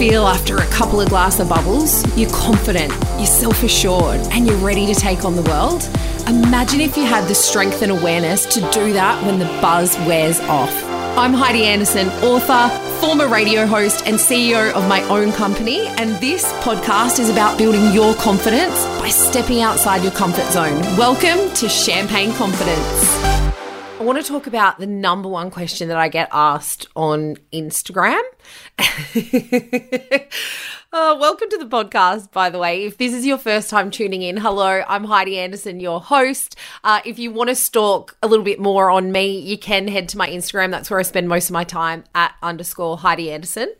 feel after a couple of glass of bubbles? You're confident, you're self assured, and you're ready to take on the world? Imagine if you had the strength and awareness to do that when the buzz wears off. I'm Heidi Anderson, author, former radio host, and CEO of my own company. And this podcast is about building your confidence by stepping outside your comfort zone. Welcome to Champagne Confidence. I want to talk about the number one question that I get asked on Instagram. oh, welcome to the podcast, by the way. If this is your first time tuning in, hello, I'm Heidi Anderson, your host. Uh, if you want to stalk a little bit more on me, you can head to my Instagram. That's where I spend most of my time at underscore Heidi Anderson.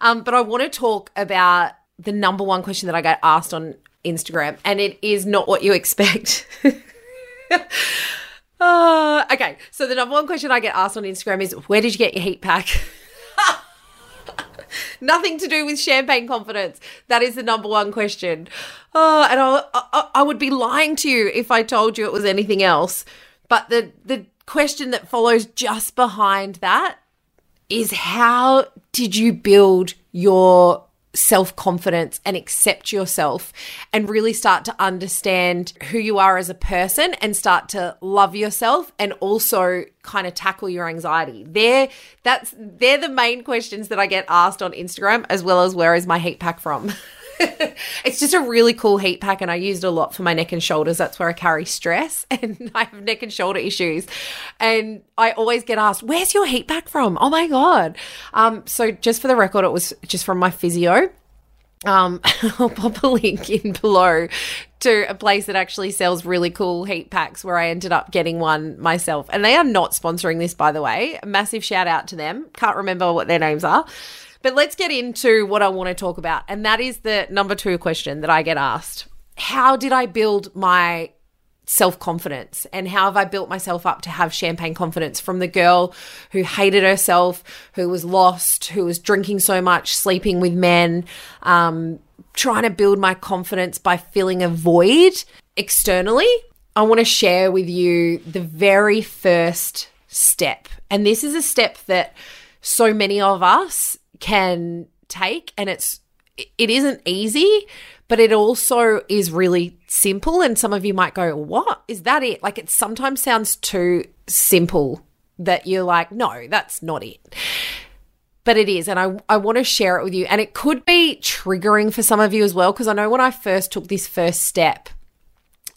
Um, but I want to talk about the number one question that I get asked on Instagram, and it is not what you expect. Uh, okay, so the number one question I get asked on Instagram is where did you get your heat pack? Nothing to do with champagne confidence. That is the number one question. Oh, and I, I, I would be lying to you if I told you it was anything else. But the the question that follows just behind that is how did you build your self confidence and accept yourself and really start to understand who you are as a person and start to love yourself and also kind of tackle your anxiety. They're that's they're the main questions that I get asked on Instagram as well as where is my heat pack from? it's just a really cool heat pack and I use it a lot for my neck and shoulders. That's where I carry stress and I have neck and shoulder issues. And I always get asked, where's your heat pack from? Oh my God. Um, so just for the record, it was just from my physio. Um, I'll pop a link in below to a place that actually sells really cool heat packs where I ended up getting one myself. And they are not sponsoring this, by the way. A massive shout out to them. Can't remember what their names are. But let's get into what I want to talk about. And that is the number two question that I get asked How did I build my self confidence and how have I built myself up to have champagne confidence from the girl who hated herself, who was lost, who was drinking so much, sleeping with men, um, trying to build my confidence by filling a void externally. I want to share with you the very first step. And this is a step that so many of us can take and it's it isn't easy but it also is really simple and some of you might go what is that it like it sometimes sounds too simple that you're like no that's not it but it is and i, I want to share it with you and it could be triggering for some of you as well because i know when i first took this first step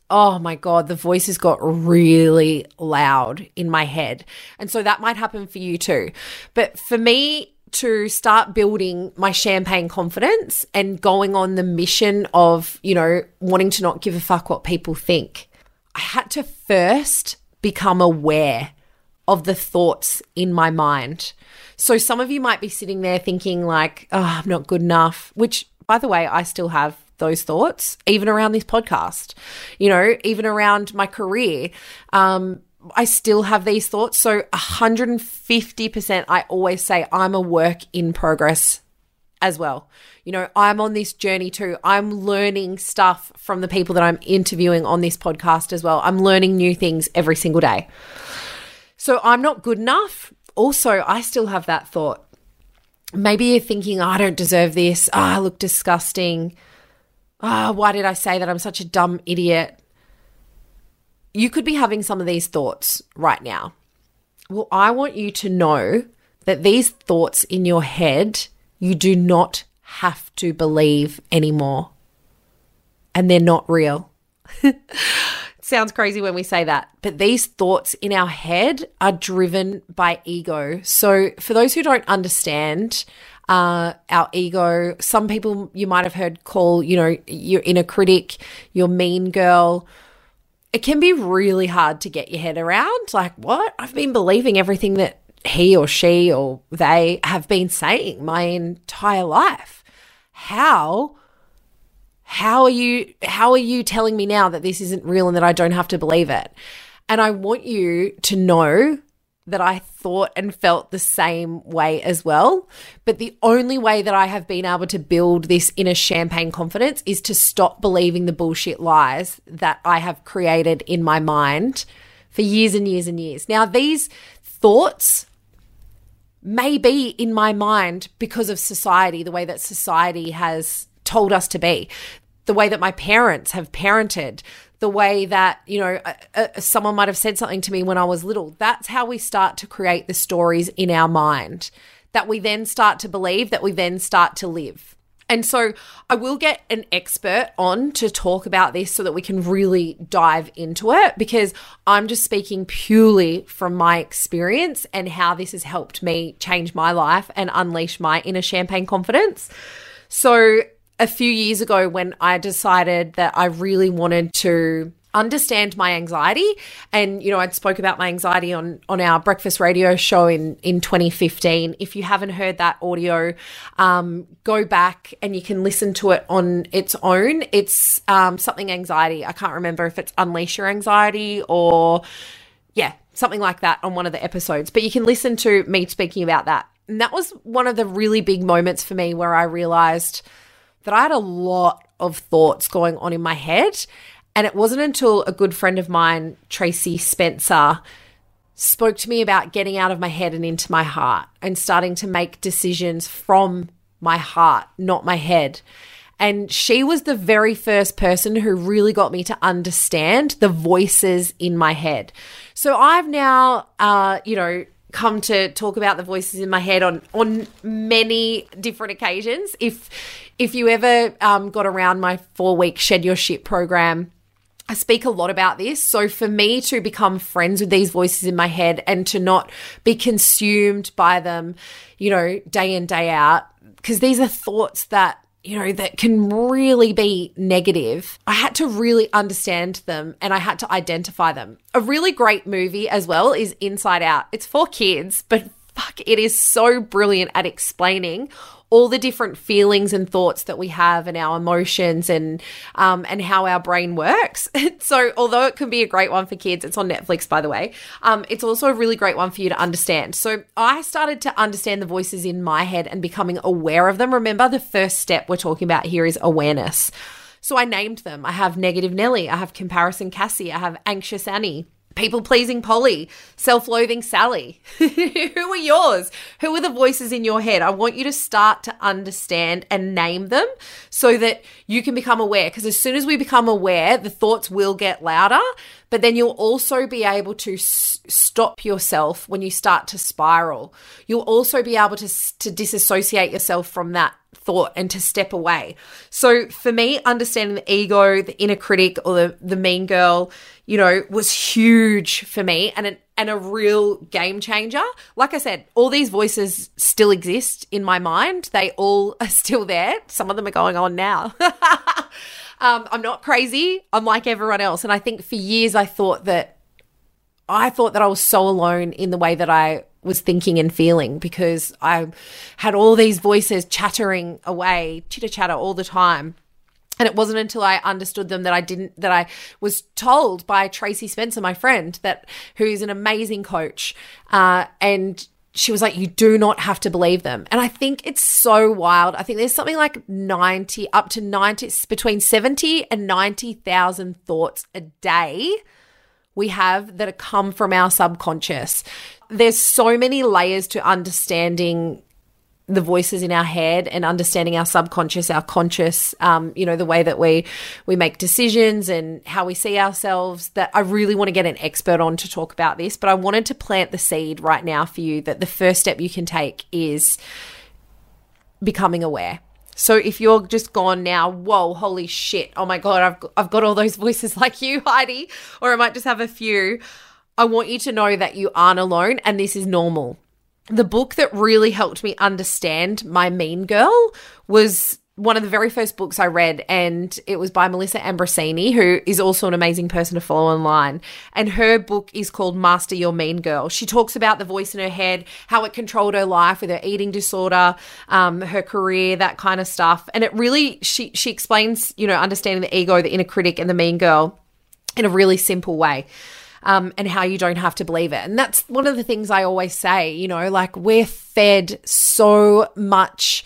oh my God, the voices got really loud in my head. And so that might happen for you too. But for me, to start building my champagne confidence and going on the mission of, you know, wanting to not give a fuck what people think. I had to first become aware of the thoughts in my mind. So some of you might be sitting there thinking like, "Oh, I'm not good enough," which by the way, I still have those thoughts even around this podcast. You know, even around my career. Um I still have these thoughts. So 150%, I always say I'm a work in progress as well. You know, I'm on this journey too. I'm learning stuff from the people that I'm interviewing on this podcast as well. I'm learning new things every single day. So I'm not good enough. Also, I still have that thought. Maybe you're thinking, oh, I don't deserve this. Oh, I look disgusting. Oh, why did I say that? I'm such a dumb idiot you could be having some of these thoughts right now. Well, I want you to know that these thoughts in your head, you do not have to believe anymore. And they're not real. sounds crazy when we say that, but these thoughts in our head are driven by ego. So, for those who don't understand, uh, our ego, some people you might have heard call, you know, your inner critic, your mean girl, it can be really hard to get your head around. Like, what? I've been believing everything that he or she or they have been saying my entire life. How? How are you how are you telling me now that this isn't real and that I don't have to believe it? And I want you to know that I thought and felt the same way as well. But the only way that I have been able to build this inner champagne confidence is to stop believing the bullshit lies that I have created in my mind for years and years and years. Now, these thoughts may be in my mind because of society, the way that society has told us to be, the way that my parents have parented, the way that, you know, uh, uh, someone might have said something to me when I was little. That's how we start to create the stories in our mind that we then start to believe, that we then start to live. And so I will get an expert on to talk about this so that we can really dive into it because I'm just speaking purely from my experience and how this has helped me change my life and unleash my inner champagne confidence. So a few years ago when I decided that I really wanted to understand my anxiety. And you know I'd spoke about my anxiety on on our breakfast radio show in in 2015 if you haven't heard that audio um, go back and you can listen to it on its own. It's um, something anxiety. I can't remember if it's unleash your anxiety or yeah something like that on one of the episodes. But you can listen to me speaking about that. And that was one of the really big moments for me where I realized that I had a lot of thoughts going on in my head and it wasn't until a good friend of mine, Tracy Spencer, spoke to me about getting out of my head and into my heart and starting to make decisions from my heart, not my head. And she was the very first person who really got me to understand the voices in my head. So I've now, uh, you know, come to talk about the voices in my head on on many different occasions. If if you ever um, got around my four week shed your shit program, I speak a lot about this. So for me to become friends with these voices in my head and to not be consumed by them, you know, day in, day out, because these are thoughts that, you know, that can really be negative. I had to really understand them and I had to identify them. A really great movie as well is Inside Out. It's for kids, but fuck, it is so brilliant at explaining all the different feelings and thoughts that we have and our emotions and um, and how our brain works. so although it can be a great one for kids, it's on Netflix by the way. Um, it's also a really great one for you to understand. So I started to understand the voices in my head and becoming aware of them. Remember, the first step we're talking about here is awareness. So I named them. I have negative Nelly. I have comparison Cassie. I have anxious Annie people pleasing Polly, self loathing Sally. Who are yours? Who are the voices in your head? I want you to start to understand and name them so that you can become aware. Because as soon as we become aware, the thoughts will get louder, but then you'll also be able to s- stop yourself when you start to spiral. You'll also be able to, to disassociate yourself from that thought and to step away. So for me, understanding the ego, the inner critic, or the, the mean girl, you know, was huge for me and an, and a real game changer. Like I said, all these voices still exist in my mind. They all are still there. Some of them are going on now. um, I'm not crazy. I'm like everyone else. And I think for years I thought that I thought that I was so alone in the way that I was thinking and feeling because I had all these voices chattering away, chitter chatter all the time. And it wasn't until I understood them that I didn't, that I was told by Tracy Spencer, my friend, that who's an amazing coach. Uh, and she was like, you do not have to believe them. And I think it's so wild. I think there's something like 90, up to 90, between 70 and 90,000 thoughts a day we have that come from our subconscious there's so many layers to understanding the voices in our head and understanding our subconscious, our conscious, um, you know, the way that we we make decisions and how we see ourselves. That I really want to get an expert on to talk about this, but I wanted to plant the seed right now for you that the first step you can take is becoming aware. So if you're just gone now, whoa, holy shit, oh my god, I've I've got all those voices like you, Heidi, or I might just have a few. I want you to know that you aren't alone and this is normal. The book that really helped me understand my mean girl was one of the very first books I read, and it was by Melissa Ambrosini, who is also an amazing person to follow online. And her book is called Master Your Mean Girl. She talks about the voice in her head, how it controlled her life with her eating disorder, um, her career, that kind of stuff. And it really, she she explains, you know, understanding the ego, the inner critic, and the mean girl in a really simple way um, and how you don't have to believe it. And that's one of the things I always say, you know, like we're fed so much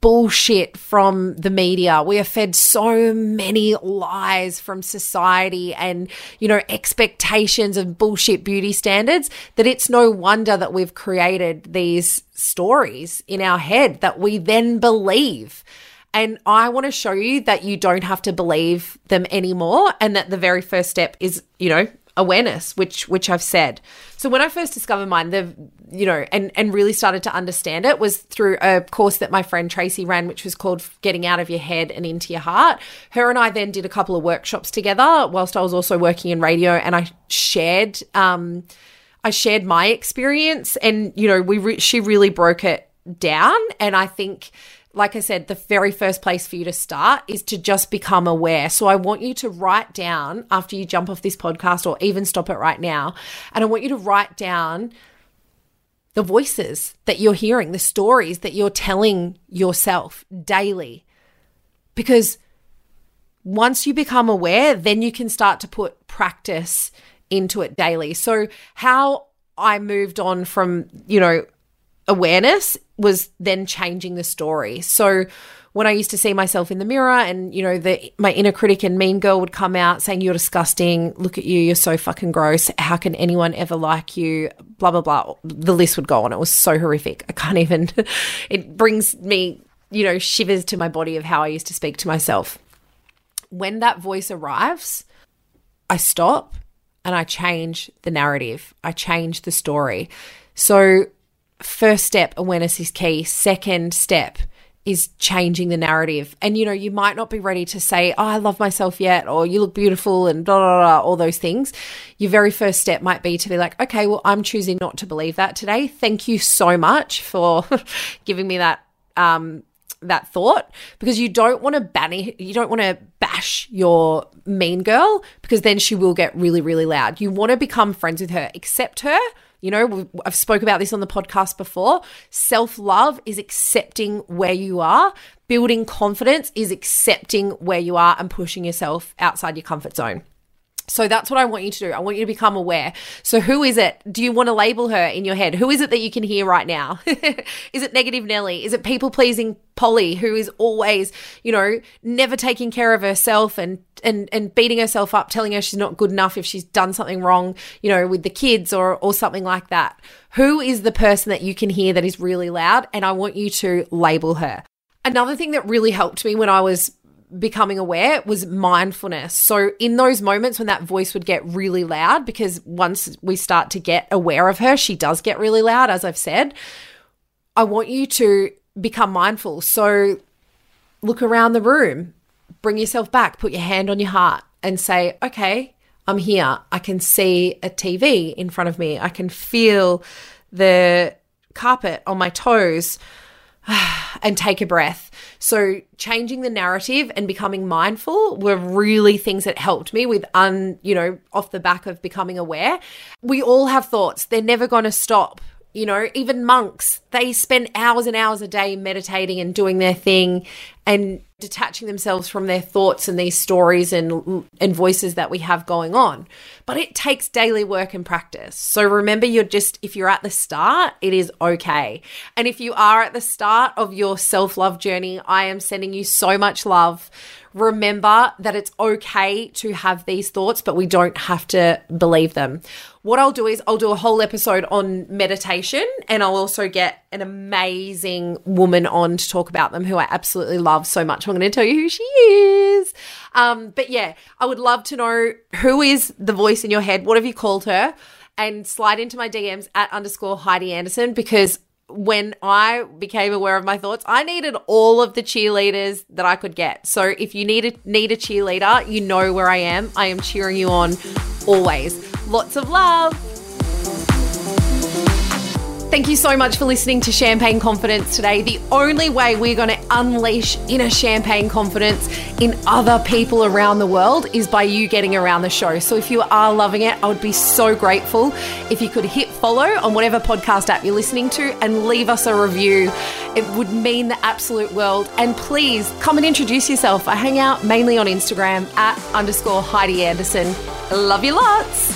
bullshit from the media. We are fed so many lies from society and, you know, expectations of bullshit beauty standards that it's no wonder that we've created these stories in our head that we then believe. And I want to show you that you don't have to believe them anymore and that the very first step is, you know, awareness, which which I've said. So when I first discovered mine, the you know, and and really started to understand it was through a course that my friend Tracy ran, which was called Getting Out of Your Head and Into Your Heart. Her and I then did a couple of workshops together whilst I was also working in radio, and I shared um, I shared my experience, and you know, we re- she really broke it down, and I think like I said, the very first place for you to start is to just become aware. So I want you to write down after you jump off this podcast or even stop it right now. And I want you to write down the voices that you're hearing, the stories that you're telling yourself daily. Because once you become aware, then you can start to put practice into it daily. So, how I moved on from, you know, awareness was then changing the story. So when I used to see myself in the mirror and, you know, the my inner critic and mean girl would come out saying, You're disgusting, look at you, you're so fucking gross. How can anyone ever like you? Blah blah blah. The list would go on. It was so horrific. I can't even it brings me, you know, shivers to my body of how I used to speak to myself. When that voice arrives, I stop and I change the narrative. I change the story. So first step, awareness is key. Second step is changing the narrative. And you know, you might not be ready to say, Oh, I love myself yet, or you look beautiful, and blah, blah, blah, all those things. Your very first step might be to be like, Okay, well, I'm choosing not to believe that today. Thank you so much for giving me that. Um, that thought because you don't want to banish you don't want to bash your mean girl because then she will get really really loud you want to become friends with her accept her you know, I've spoke about this on the podcast before. Self-love is accepting where you are. Building confidence is accepting where you are and pushing yourself outside your comfort zone. So that's what I want you to do. I want you to become aware. So who is it? Do you want to label her in your head? Who is it that you can hear right now? is it negative Nelly? Is it people pleasing Polly who is always, you know, never taking care of herself and and and beating herself up, telling her she's not good enough if she's done something wrong, you know, with the kids or or something like that. Who is the person that you can hear that is really loud and I want you to label her. Another thing that really helped me when I was becoming aware was mindfulness. So, in those moments when that voice would get really loud, because once we start to get aware of her, she does get really loud, as I've said. I want you to become mindful. So, look around the room, bring yourself back, put your hand on your heart, and say, okay, I'm here. I can see a TV in front of me, I can feel the carpet on my toes. and take a breath. So, changing the narrative and becoming mindful were really things that helped me with un, you know, off the back of becoming aware. We all have thoughts. They're never going to stop. You know, even monks, they spend hours and hours a day meditating and doing their thing and detaching themselves from their thoughts and these stories and and voices that we have going on. But it takes daily work and practice. So remember you're just if you're at the start, it is okay. And if you are at the start of your self-love journey, I am sending you so much love remember that it's okay to have these thoughts, but we don't have to believe them. What I'll do is I'll do a whole episode on meditation and I'll also get an amazing woman on to talk about them who I absolutely love so I'm going to tell you who she is. Um, but yeah, I would love to know who is the voice in your head? What have you called her? And slide into my DMs at underscore Heidi Anderson because when I became aware of my thoughts, I needed all of the cheerleaders that I could get. So if you need a need a cheerleader, you know where I am. I am cheering you on always. Lots of love. Thank you so much for listening to Champagne Confidence today. The only way we're going to unleash inner champagne confidence in other people around the world is by you getting around the show. So if you are loving it, I would be so grateful if you could hit follow on whatever podcast app you're listening to and leave us a review. It would mean the absolute world. And please come and introduce yourself. I hang out mainly on Instagram at underscore Heidi Anderson. Love you lots.